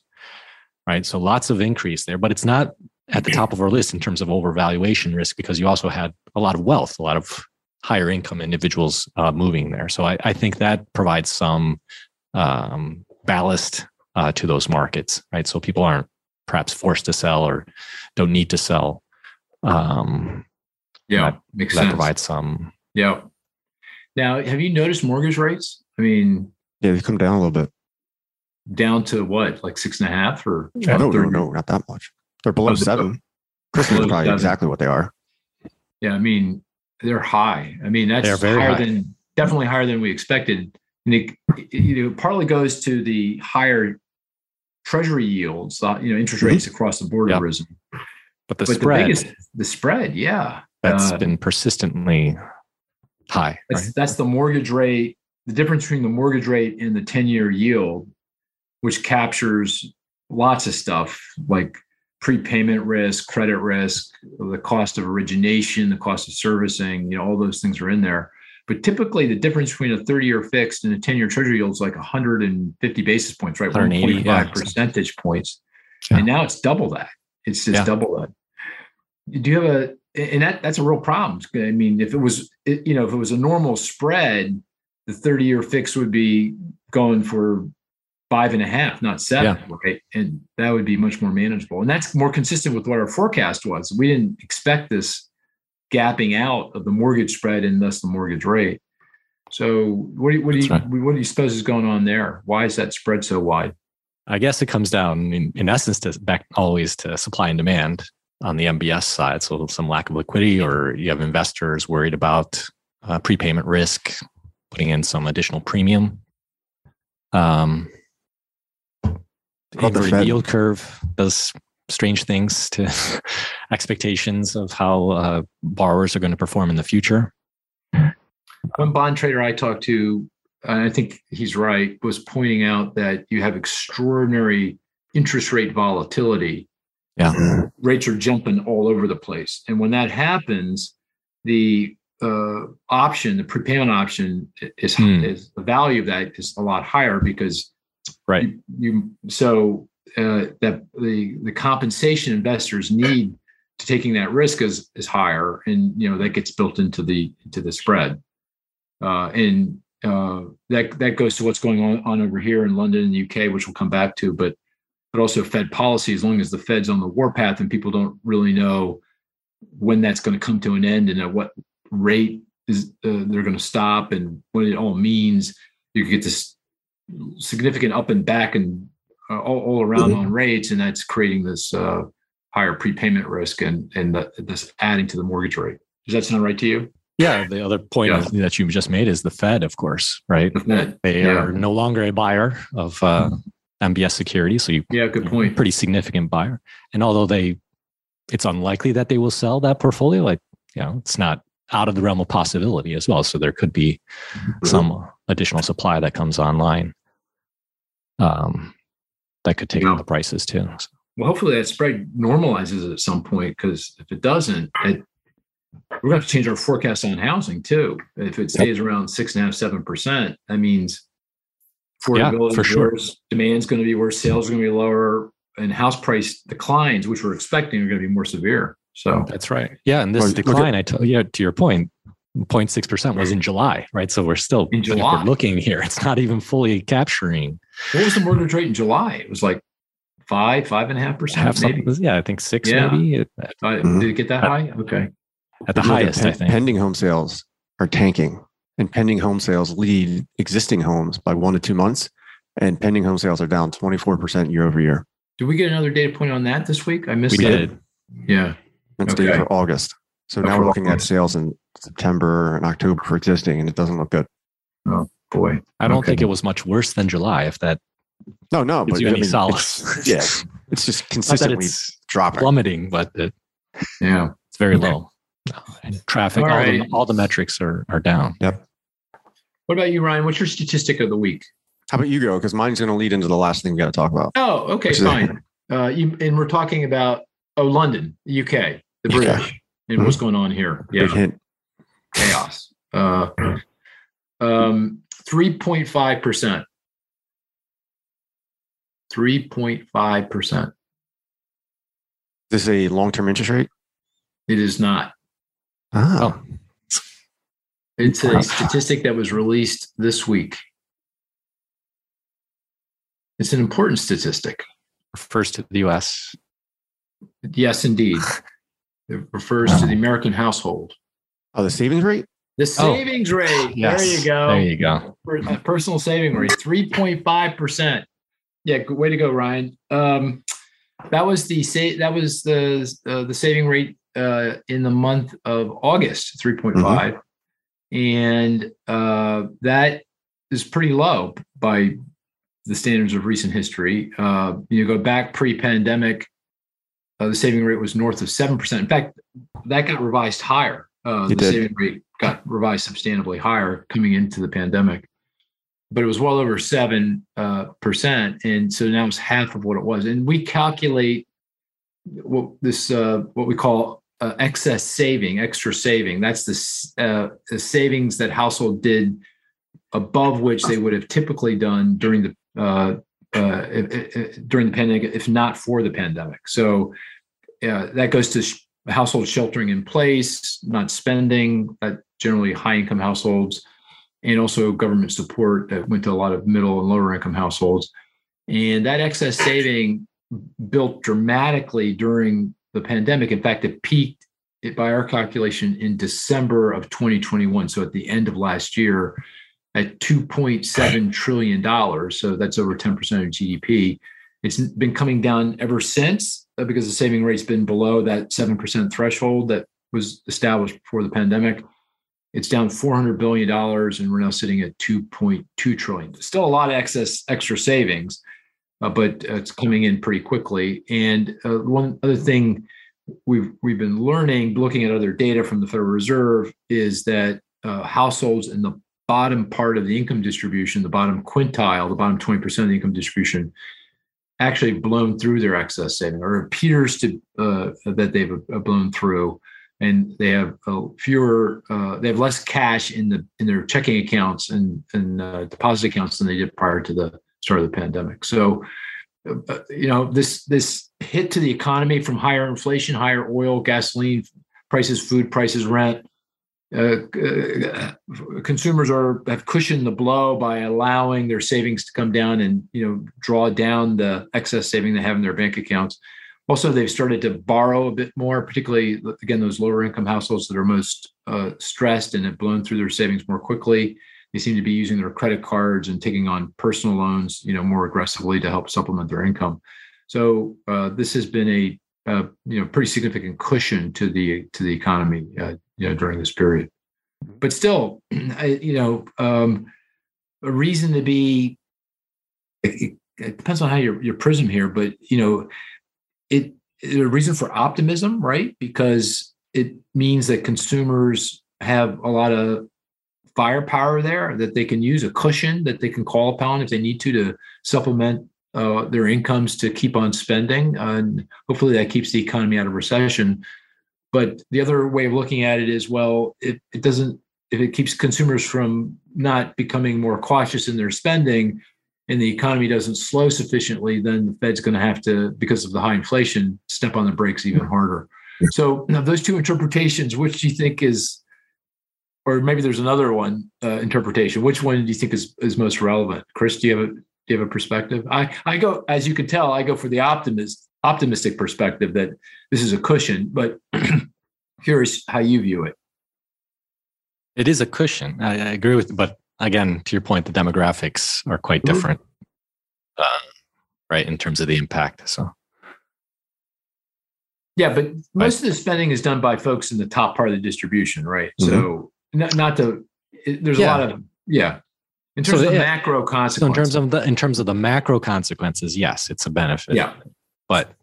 Right, so lots of increase there, but it's not at the top of our list in terms of overvaluation risk because you also had a lot of wealth, a lot of higher income individuals uh, moving there. So I, I think that provides some um, ballast uh, to those markets, right? So people aren't perhaps forced to sell or don't need to sell. Um, Yeah, That- makes that sense. provides some. Yeah. Now, have you noticed mortgage rates? I mean, Yeah, they've come down a little bit. down to what, like six and a half or no, no, no, not that much. They're below Oh, so- seven. Christmas Below is probably seven. exactly what they are. Yeah, I mean, they're high. I mean, that's higher high. than definitely higher than we expected. And it, it, you know, partly goes to the higher treasury yields. uh, You know, interest Mhm. rates across the board have Yep. risen. But the but spread the biggest, the spread, yeah, that's uh, been persistently high. that's Right? that's the mortgage rate. The difference between the mortgage rate and the ten-year yield, which captures lots of stuff like prepayment risk, credit risk, the cost of origination, the cost of servicing, you know, all those things are in there. But typically the difference between a 30-year fixed and a 10-year treasury yield is like 150 basis points, right? 180, 1.5 yeah. percentage points. Yeah. And now it's double that. It's just Yeah. double that. Do you have a and that that's a real problem. I mean, if it was you know, if it was a normal spread, the 30-year fix would be going for five and a half, not seven, right? And that would be much more manageable. And that's more consistent with what our forecast was. We didn't expect this gapping out of the mortgage spread and thus the mortgage rate. So what do you, what do you, That's what do you suppose is going on there? Why is that spread so wide? I guess it comes down in, in essence to back always to supply and demand on the MBS side. So some lack of liquidity, or you have investors worried about uh, prepayment risk, putting in some additional premium. Um, the inverted Fed? yield curve does strange things to expectations of how uh, borrowers are going to perform in the future. One bond trader I talked to and I think he's right, was pointing out that you have extraordinary interest rate volatility. Yeah. Rates are jumping all over the place. And when that happens, the uh, option, the prepayment option is, Hmm. is the value of that is a lot higher because Right. you, you so uh, that the the compensation investors need to taking that risk is is higher, and you know that gets built into the into the spread, uh, and uh, that that goes to what's going on, on over here in London and the UK, which we'll come back to, but but also Fed policy. As long as the Fed's on the warpath and people don't really know when that's going to come to an end and at what rate is uh, they're going to stop and what it all means, you get this significant up and back and uh, all, all around on rates, and that's creating this uh, higher prepayment risk and and the, this adding to the mortgage rate. Does that sound right to you? Yeah. The other point Yeah. that you just made is the Fed, of course, right? Yeah, They Yeah. are no longer a buyer of uh, MBS securities. So you yeah good point. pretty significant buyer. And although they, it's unlikely that they will sell that portfolio, like, you know, it's not out of the realm of possibility as well. So there could be some additional supply that comes online um, that could take Yeah. up the prices too. So, Well, hopefully that spread normalizes at some point because if it doesn't, it, we're going to have to change our forecast on housing too. If it stays around six and a half, seven percent, that means Yeah, affordability for is sure. worse, demand's going to be worse, sales are going to be lower, and house price declines, which we're expecting, are going to be more severe. So that's right. Yeah. And this Well, look at- decline, I tell you, to your point, 0.6% was in July, right? So we're still In July. we're looking here. It's not even fully capturing what was the mortgage rate in July? It was like five, five and a half percent, half maybe. something. Yeah, I think six Yeah. maybe at, Uh, Mhm. Did it get that high? Okay. at the Look at highest, I pen- think. Pending home sales are tanking, and pending home sales lead existing homes by one to two months. And pending home sales are down 24% year over year. Did we get another data point on that this week? I missed We that. did. Yeah. That's Okay. data for August. So now we're looking at sales in September and October for existing, and it doesn't look good. Oh boy. I don't Okay. think it was much worse than July, if that No, no, gives but you I any mean, solace. it's- yeah, it's just consistently it's dropping. plummeting, but it, Yeah. it's very Okay. low. And traffic, All all, right. the, all the metrics are, are down. Yep. What about you, Ryan? What's your statistic of the week? How about you go? Because mine's going to lead into the last thing we got to talk about. Oh, okay, fine. Uh, you, and we're talking about oh, London, UK, the UK. British, and what's going on here? Big Yeah, hint. chaos. Uh, um, three point five percent. Three point five percent. This is a long-term interest rate. It is not. Ah, It's a statistic that was released this week. It's an important statistic. Refers to the US. Yes, indeed. It refers to the American household. oh, the savings rate. The Oh, savings rate. yes. There you go. There you go. Per- personal saving rate, 3.5%. Yeah, good way to go, Ryan. Um, that was the sa- that was the uh, the saving rate uh, in the month of August, 3.5. And uh, that is pretty low by the standards of recent history. Uh, you go back pre-pandemic, uh, the saving rate was north of 7%. In fact, that got revised higher. Uh, the did. saving rate got revised substantially higher coming into the pandemic, but it was well over seven uh, percent, and so now it's half of what it was. And we calculate what this uh, what we call uh, excess saving, extra saving. That's the, uh, the savings that household did above which they would have typically done during the uh, uh, during the pandemic, if not for the pandemic. So uh, that goes to sh- household sheltering in place, not spending, that generally high income households, and also government support that went to a lot of middle and lower income households. And that excess saving built dramatically during the pandemic. In fact, it peaked it, by our calculation in December of 2021. So at the end of last year, at 2.7 trillion dollars. So that's over 10% of GDP. It's been coming down ever since uh, because the saving rate's been below that 7% threshold that was established before the pandemic. It's down 400 billion dollars, and we're now sitting at 2.2 trillion. Still a lot of excess extra savings, uh, but uh, it's coming in pretty quickly. And uh, one other thing we've we've been learning, looking at other data from the Federal Reserve, is that uh, households in the bottom part of the income distribution, the bottom quintile, the bottom 20% of the income distribution, actually blown through their excess saving, or appears to uh, that they've uh, blown through, and they have uh, fewer, uh, they have less cash in the in their checking accounts and and uh, deposit accounts than they did prior to the start of the pandemic. So, uh, you know, this this hit to the economy from higher inflation, higher oil, gasoline prices, food prices, rent uh, uh, consumers are have cushioned the blow by allowing their savings to come down and you know draw down the excess saving they have in their bank accounts. Also, they've started to borrow a bit more, particularly again those lower income households that are most uh, stressed and have blown through their savings more quickly. They seem to be using their credit cards and taking on personal loans, you know, more aggressively to help supplement their income. So uh, this has been a, a, you know pretty significant cushion to the to the economy uh, you know during this period. But still I, you know um, a reason to be it, it, depends on how your your prism here but you know it a reason for optimism right? Because it means that consumers have a lot of firepower there that they can use a cushion that they can call upon if they need to to supplement uh, their incomes to keep on spending and hopefully that keeps the economy out of recession but the other way of looking at it is, well, it, it doesn't, if it keeps consumers from not becoming more cautious in their spending and the economy doesn't slow sufficiently, then the Fed's going to have to, because of the high inflation, step on the brakes even harder. So now those two interpretations, which do you think is, or maybe there's another one uh, interpretation. Which one do you think is, is most relevant? Chris, do you have do you have a perspective? I, I go, as you can tell, I go for the optimist optimistic perspective that this is a cushion, but curious how you view it. It is a cushion. I, I, agree with, but again, to your point, the demographics are quite mm-hmm. different, uh, right, in terms of the impact. So, yeah, but most of the spending is done by folks in the top part of the distribution, right? Mm-hmm. So, not, not to, there's yeah. a lot of, yeah. In terms so, of the yeah. macro consequences. So in terms of the in terms of the macro consequences, yes, it's a benefit. Yeah but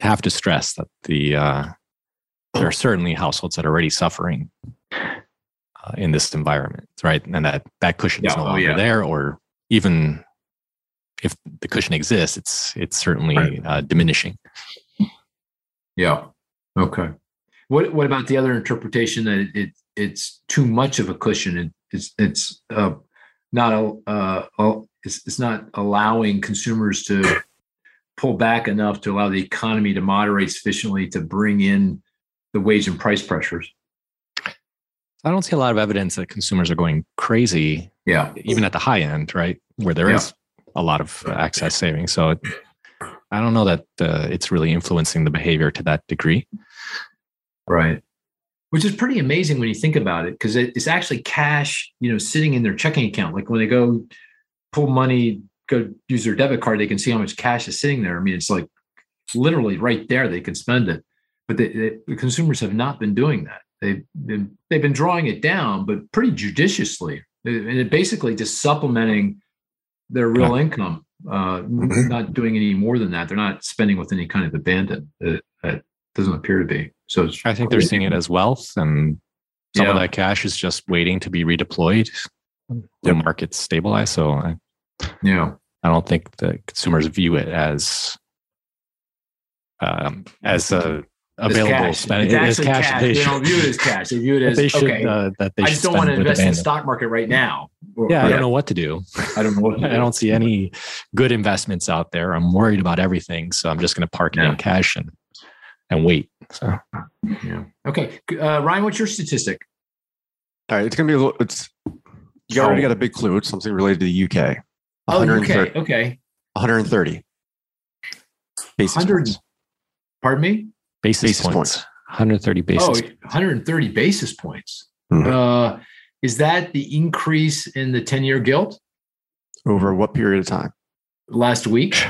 have to stress that the uh, there are certainly households that are already suffering uh, in this environment, right? And that that cushion is no oh, longer yeah. there, or even if the cushion exists, it's it's certainly right. uh, diminishing. Yeah. Okay. What what about the other interpretation that it, it it's too much of a cushion? It, it's it's uh, not uh, it's, it's not allowing consumers to pull back enough to allow the economy to moderate sufficiently to bring in the wage and price pressures? I don't see a lot of evidence that consumers are going crazy. Yeah. Even at the high end, right? Where there yeah. is a lot of access savings. So it, I don't know that uh, it's really influencing the behavior to that degree. Right. Which is pretty amazing when you think about it, because it's actually cash, you know, sitting in their checking account. Like when they go pull money go use their debit card, they can see how much cash is sitting there. I mean, it's like literally right there; they can spend it. But the, the consumers have not been doing that. They've been they've been drawing it down, but pretty judiciously, and it basically just supplementing their real income. Uh, mm-hmm. Not doing any more than that. They're not spending with any kind of abandon. It, it doesn't appear to be. So I think they're seeing it as wealth, and some yeah. of that cash is just waiting to be redeployed. The market's stabilized, so I, yeah, I don't think the consumers view it as um, as a available spending. It's, it's cash. cash. They, they, don't view it as cash. They view it as should, okay. Uh, that they I just don't want to invest in the stock market right now. yeah, I don't know what to do. I don't know what. I don't see any good investments out there. I'm worried about everything, so I'm just going to park it yeah. in cash and and wait. So yeah. Okay, uh, Ryan, what's your statistic? All right, it's going to be a little. It's you already got a big clue. It's something related to the UK. Oh, UK. Okay. 130 basis 100, points. Pardon me? Basis, basis points. points. 130 basis. Oh, 130 basis points. Mm-hmm. Uh, is that the increase in the 10 year gilt? Over what period of time? Last week,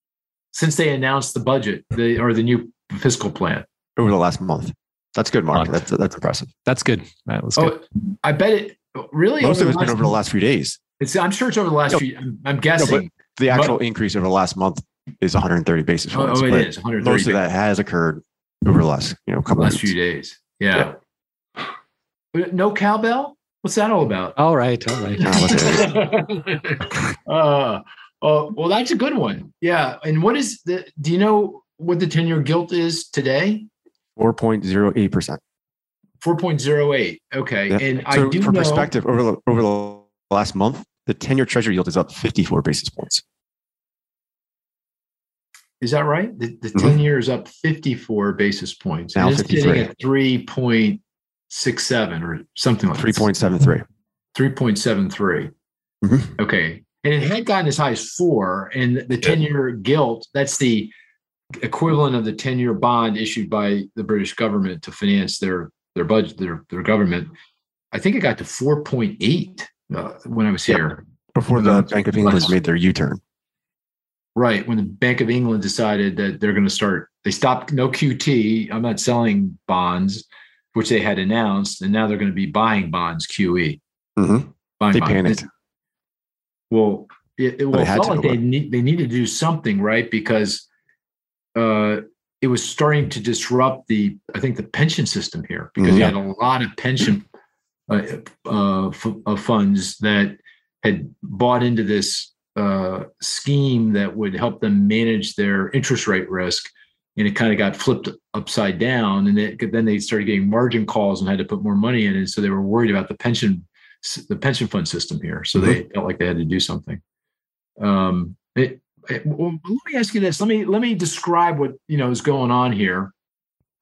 since they announced the budget the, or the new fiscal plan. Over the last month. That's good, Mark. That's that's impressive. That's good. That was oh, good. I bet it really. Most of it's been over the last few days. It's, I'm sure it's over the last no, few. I'm, I'm guessing. No, the actual but, increase over the last month is 130 basis points. Oh, oh it is. Most of that has occurred over the last, you know, couple last few days. Yeah. yeah. No cowbell. What's that all about? All right, all right. uh, oh, well, that's a good one. Yeah. And what is the? Do you know what the ten-year gilt is today? Four point zero eight percent. Four point zero eight. Okay. Yeah. And So I do for know. perspective, over the over the last month, the ten-year Treasury yield is up fifty-four basis points. Is that right? The, the Mhm. 10 years up 54 basis points. Now and it's sitting 53. at 3.67 or something like Three point seven three. 3.73. Mhm. Okay. And it had gotten as high as four. And the 10 year gilt, that's the equivalent of the 10 year bond issued by the British government to finance their their budget, their, their government. I think it got to 4.8 uh, when I was Yep. here. Before the Bank of England made their U-turn. Right. When the Bank of England decided that they're going to start, they stopped no QT. I'm not selling bonds, which they had announced, and now they're going to be buying bonds, QE. Mhm. Buying They bonds. panicked. Well, it, it, well, they felt to, like they need they needed to do something, right? Because uh, it was starting to disrupt the, I think, the pension system here because you Mhm. had a lot of pension uh, uh, f- uh, funds that had bought into this uh, scheme that would help them manage their interest rate risk, and it kind of got flipped upside down, and it, then they started getting margin calls and had to put more money in, and so they were worried about the pension the pension fund system here, so they felt like they had to do something. Um, it- well, let me ask you this. Let me let me describe what you know is going on here,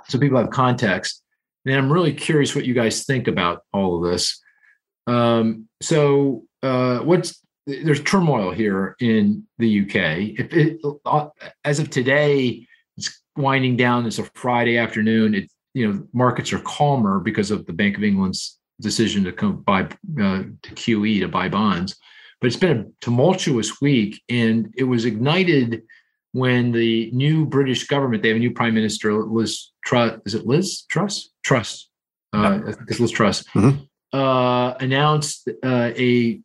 so people have context. And I'm really curious what you guys think about all of this. Um, so, uh, what's there's turmoil here in the UK. If it, uh, as of today, it's winding down. It's a Friday afternoon. It you know markets are calmer because of the Bank of England's decision to come buy uh, to QE to buy bonds. But it's been a tumultuous week, and it was ignited when the new British government, they have a new prime minister, Liz Truss, is it Liz Truss? Truss. Uh, I think it's Liz Truss. Mhm. Uh, announced uh, a,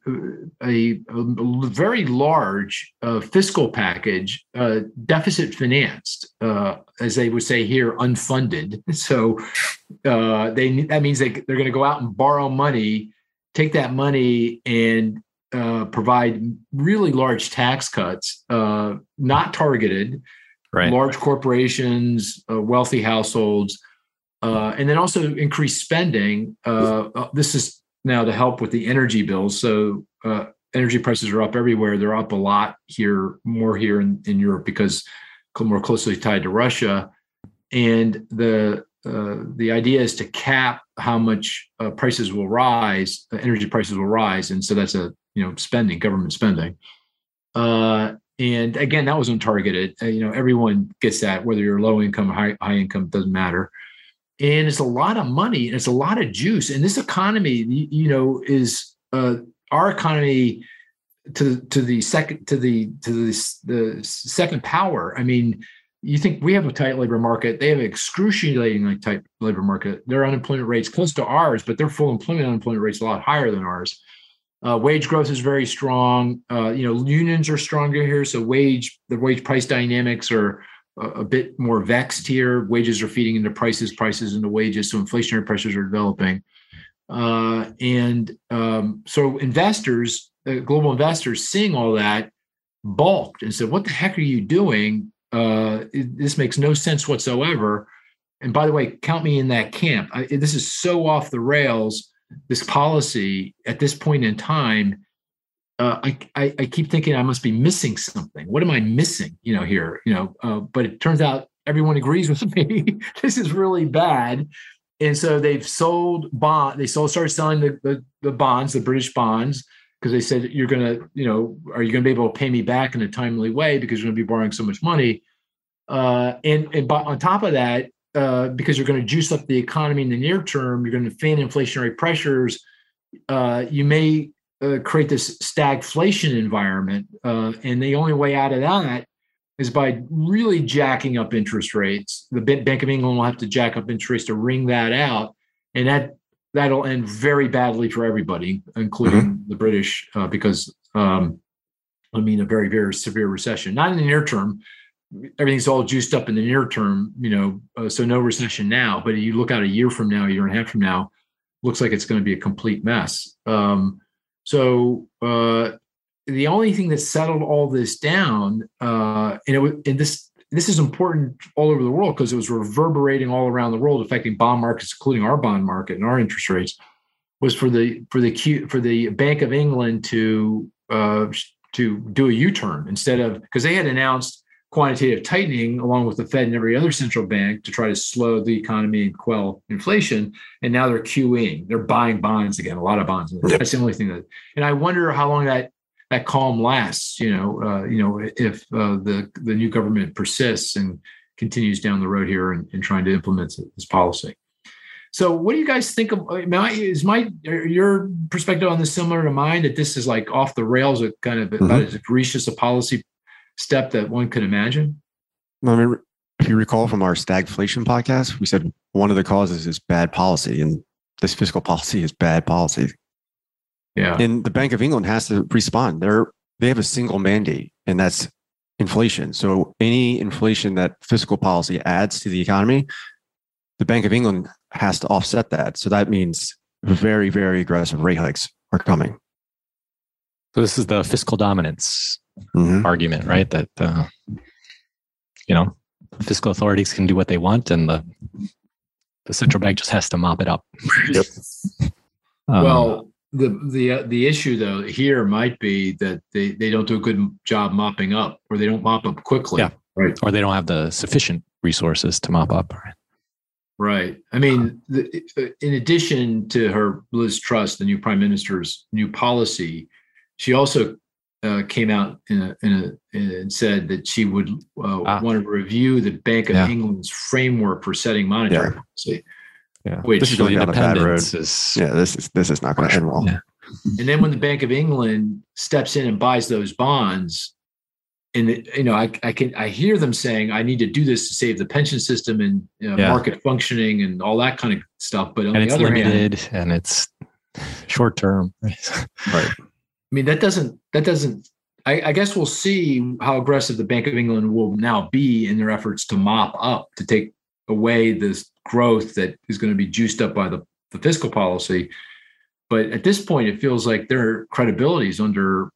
a a very large uh, fiscal package, uh, deficit financed, uh, as they would say here, unfunded. So uh, they that means they they're going to go out and borrow money, take that money and uh, provide really large tax cuts, uh, not targeted, Right. large corporations, uh, wealthy households, uh, and then also increase spending. Uh, this is now to help with the energy bills. So uh, energy prices are up everywhere. They're up a lot here, more here in, in Europe because more closely tied to Russia. And the uh, the idea is to cap how much uh, prices will rise, uh, energy prices will rise, and so that's a you know spending, government spending. Uh, and again, that wasn't targeted. Uh, you know, everyone gets that, whether you're low income, high high income, doesn't matter. And it's a lot of money, and it's a lot of juice. And this economy, you, you know, is uh, our economy to to the second to the to the, the second power. I mean, you think we have a tight labor market? They have an excruciating like tight labor market. Their unemployment rates close to ours, but their full employment unemployment rates a lot higher than ours. Uh, wage growth is very strong. Uh, you know, unions are stronger here, so wage the wage price dynamics are a, a bit more vexed here. Wages are feeding into prices, prices into wages, so inflationary pressures are developing. Uh, and um, so investors, uh, global investors, seeing all that, balked and said, "What the heck are you doing? Uh, it- this makes no sense whatsoever." And by the way, count me in that camp. I, this is so off the rails. This policy at this point in time, uh, I, I I keep thinking I must be missing something. What am I missing? You know, here, you know. Uh, but it turns out everyone agrees with me. this is really bad, and so they've sold bond. They sold started selling the the, the bonds, the British bonds, because they said you're going to, you know, are you going to be able to pay me back in a timely way because you're going to be borrowing so much money, uh, and and but on top of that, uh, because you're going to juice up the economy in the near term, you're going to fan inflationary pressures. Uh, you may uh, create this stagflation environment, uh, and the only way out of that is by really jacking up interest rates. The Bank of England will have to jack up interest rates to wring that out, and that that'll end very badly for everybody, including the British, uh, because um, I mean a very very severe recession. Not in the near term. Everything's all juiced up in the near term, you know. Uh, so no recession now, but you look out a year from now, a year and a half from now, looks like it's going to be a complete mess. Um, so uh, the only thing that settled all this down, uh, and it and this this is important all over the world because it was reverberating all around the world, affecting bond markets, including our bond market and our interest rates. Was for the for the Q, for the Bank of England to uh, to do a U turn instead of because they had announced quantitative tightening along with the Fed and every other central bank to try to slow the economy and quell inflation. And now they're QEing, they're buying bonds again, a lot of bonds. That's the only thing that, and I wonder how long that that calm lasts. You know, uh, you know, if uh, the the new government persists and continues down the road here and, and trying to implement this policy. So, what do you guys think of? Is my your perspective on this similar to mine that this is like off the rails, a kind of mm-hmm. about as egregious a policy step that one could imagine? I mean, if you recall from our stagflation podcast, we said one of the causes is bad policy, and this fiscal policy is bad policy. Yeah. And the Bank of England has to respond. They're they have a single mandate, and that's inflation. So any inflation that fiscal policy adds to the economy, the Bank of England has to offset that. So that means very, very aggressive rate hikes are coming. So this is the fiscal dominance mm-hmm. argument, right? That uh, you know, fiscal authorities can do what they want, and the the central bank just has to mop it up. Yep. Um, well, the the uh, the issue though here might be that they they don't do a good job mopping up, or they don't mop up quickly. Yeah, right. Or they don't have the sufficient resources to mop up. Right. Right. I mean, the, uh, in addition to her Liz Truss, the new prime minister's new policy, she also uh, came out in a, in a, and said that she would uh, ah. want to review the Bank of yeah. England's framework for setting monetary yeah. policy. Yeah, which this is going down a bad road. Is, yeah, this is this is not going to end well. Yeah. And then when the Bank of England steps in and buys those bonds, and it, you know, I, I can I hear them saying, "I need to do this to save the pension system and you know, yeah. market functioning and all that kind of stuff." But on and the other limited hand, and it's short term, right? I mean, that doesn't that doesn't. I, I, guess we'll see how aggressive the Bank of England will now be in their efforts to mop up to take away this growth that is going to be juiced up by the, the fiscal policy. But at this point, it feels like their credibility is under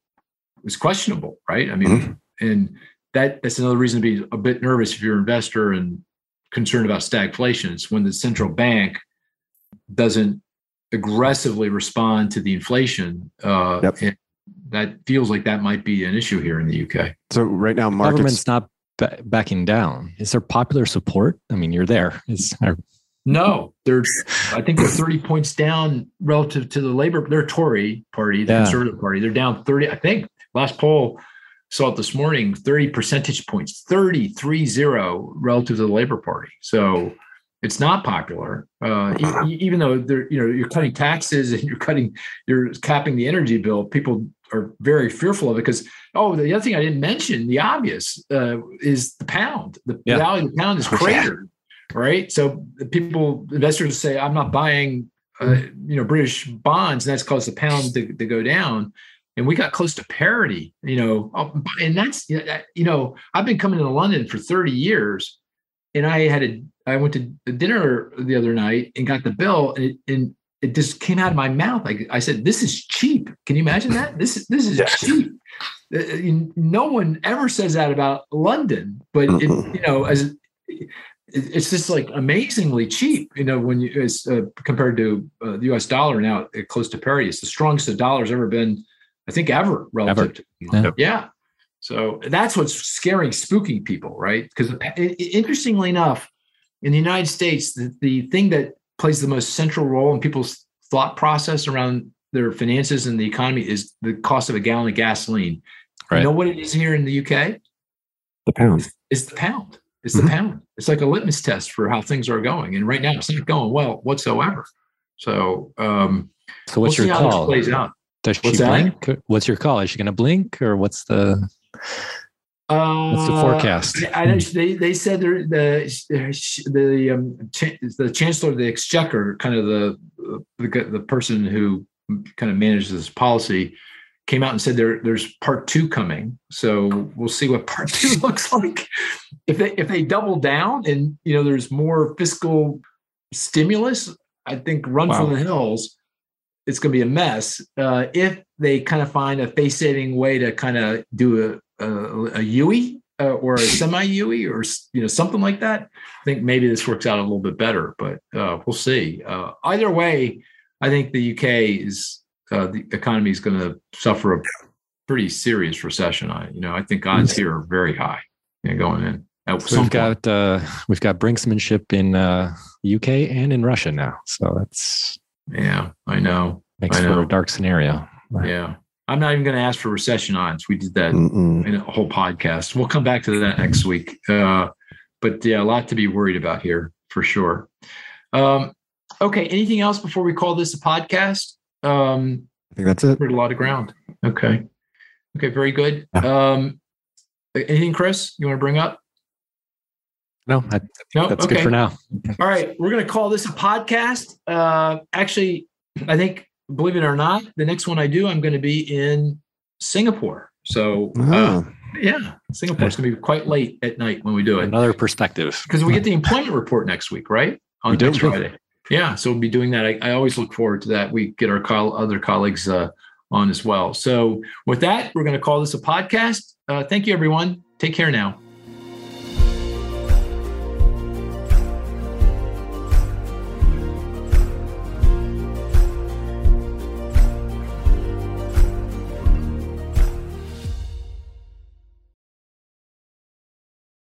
is questionable, right? I mean, mm-hmm. and that that's another reason to be a bit nervous if you're an investor and concerned about stagflation. It's when the central bank doesn't aggressively respond to the inflation uh, yep. and that feels like that might be an issue here in the UK. So right now, markets, government's not b- backing down. Is there popular support? I mean, you're there. Is are, no, they're. I think they're 30 points down relative to the Labor. They're Tory party, the yeah. Conservative Party. They're down 30. I think last poll saw it this morning. 30 percentage points, 33 0 relative to the Labor Party. So it's not popular, uh, e- even though they're you know you're cutting taxes and you're cutting you're capping the energy bill. People are very fearful of it because oh, the other thing I didn't mention, the obvious, uh, is the pound. The yeah. value of the pound is cratered, right? So people, investors say, I'm not buying, uh, you know, British bonds, and that's caused the pound to, to go down. And we got close to parity, you know, oh, and that's you know, I've been coming to London for 30 years, and I had a I went to dinner the other night and got the bill, and, and it just came out of my mouth. Like I said, this is cheap. Can you imagine that? This is this is yeah. cheap. Uh, no one ever says that about London, but it, you know, as it's just like amazingly cheap. You know, when you as uh, compared to uh, the U.S. dollar now at close to parity, it's the strongest the dollar's ever been, I think, ever relative ever. to yeah. yeah. So that's what's scaring, spooking people, right? Because interestingly enough, in the United States, the, the thing that plays the most central role in people's thought process around their finances and the economy is the cost of a gallon of gasoline. Right. You know what it is here in the UK? The pound. It's, it's the pound. It's mm-hmm. the pound. It's like a litmus test for how things are going. And right now, it's not going well whatsoever. So, um, so what's we'll your call? plays out. Does she what's blink? That? What's your call? Is she going to blink, or what's the? What's the forecast? Uh, I, I, they they said the the um, the chancellor of the exchequer, kind of the, the the person who kind of manages this policy, came out and said there there's part two coming. So we'll see what part two looks like. If they if they double down and you know there's more fiscal stimulus, I think run Wow. for the hills. It's going to be a mess uh, if they kind of find a face-saving way to kind of do a a, a UE uh, or a semi UE or you know something like that. I think maybe this works out a little bit better, but uh, we'll see. Uh, either way, I think the UK is uh, the economy is going to suffer a pretty serious recession. I you know I think odds here are very high you know, going in. So we've point. got uh, we've got brinksmanship in uh, UK and in Russia now. So that's Yeah, I know. makes I for a dark scenario. Yeah. I'm not even going to ask for recession odds. We did that Mm-mm. in a whole podcast. We'll come back to that next week. Uh, but yeah, a lot to be worried about here for sure. Um, okay. Anything else before we call this a podcast? Um, I think that's it. covered a lot of ground. Okay. Okay. Very good. Um, anything, Chris, you want to bring up? No, I, No. that's okay. good for now. All right, we're going to call this a podcast. Uh, actually, I think, believe it or not, the next one I do, I'm going to be in Singapore. So, uh, Ah, yeah, Singapore's going to be quite late at night when we do it Another perspective. because we get the employment report next week, right? On We do. next Friday. Yeah, so we'll be doing that. I, I always look forward to that. We get our col- other colleagues uh, on as well. So, with that, we're going to call this a podcast. Uh, thank you, everyone. Take care now.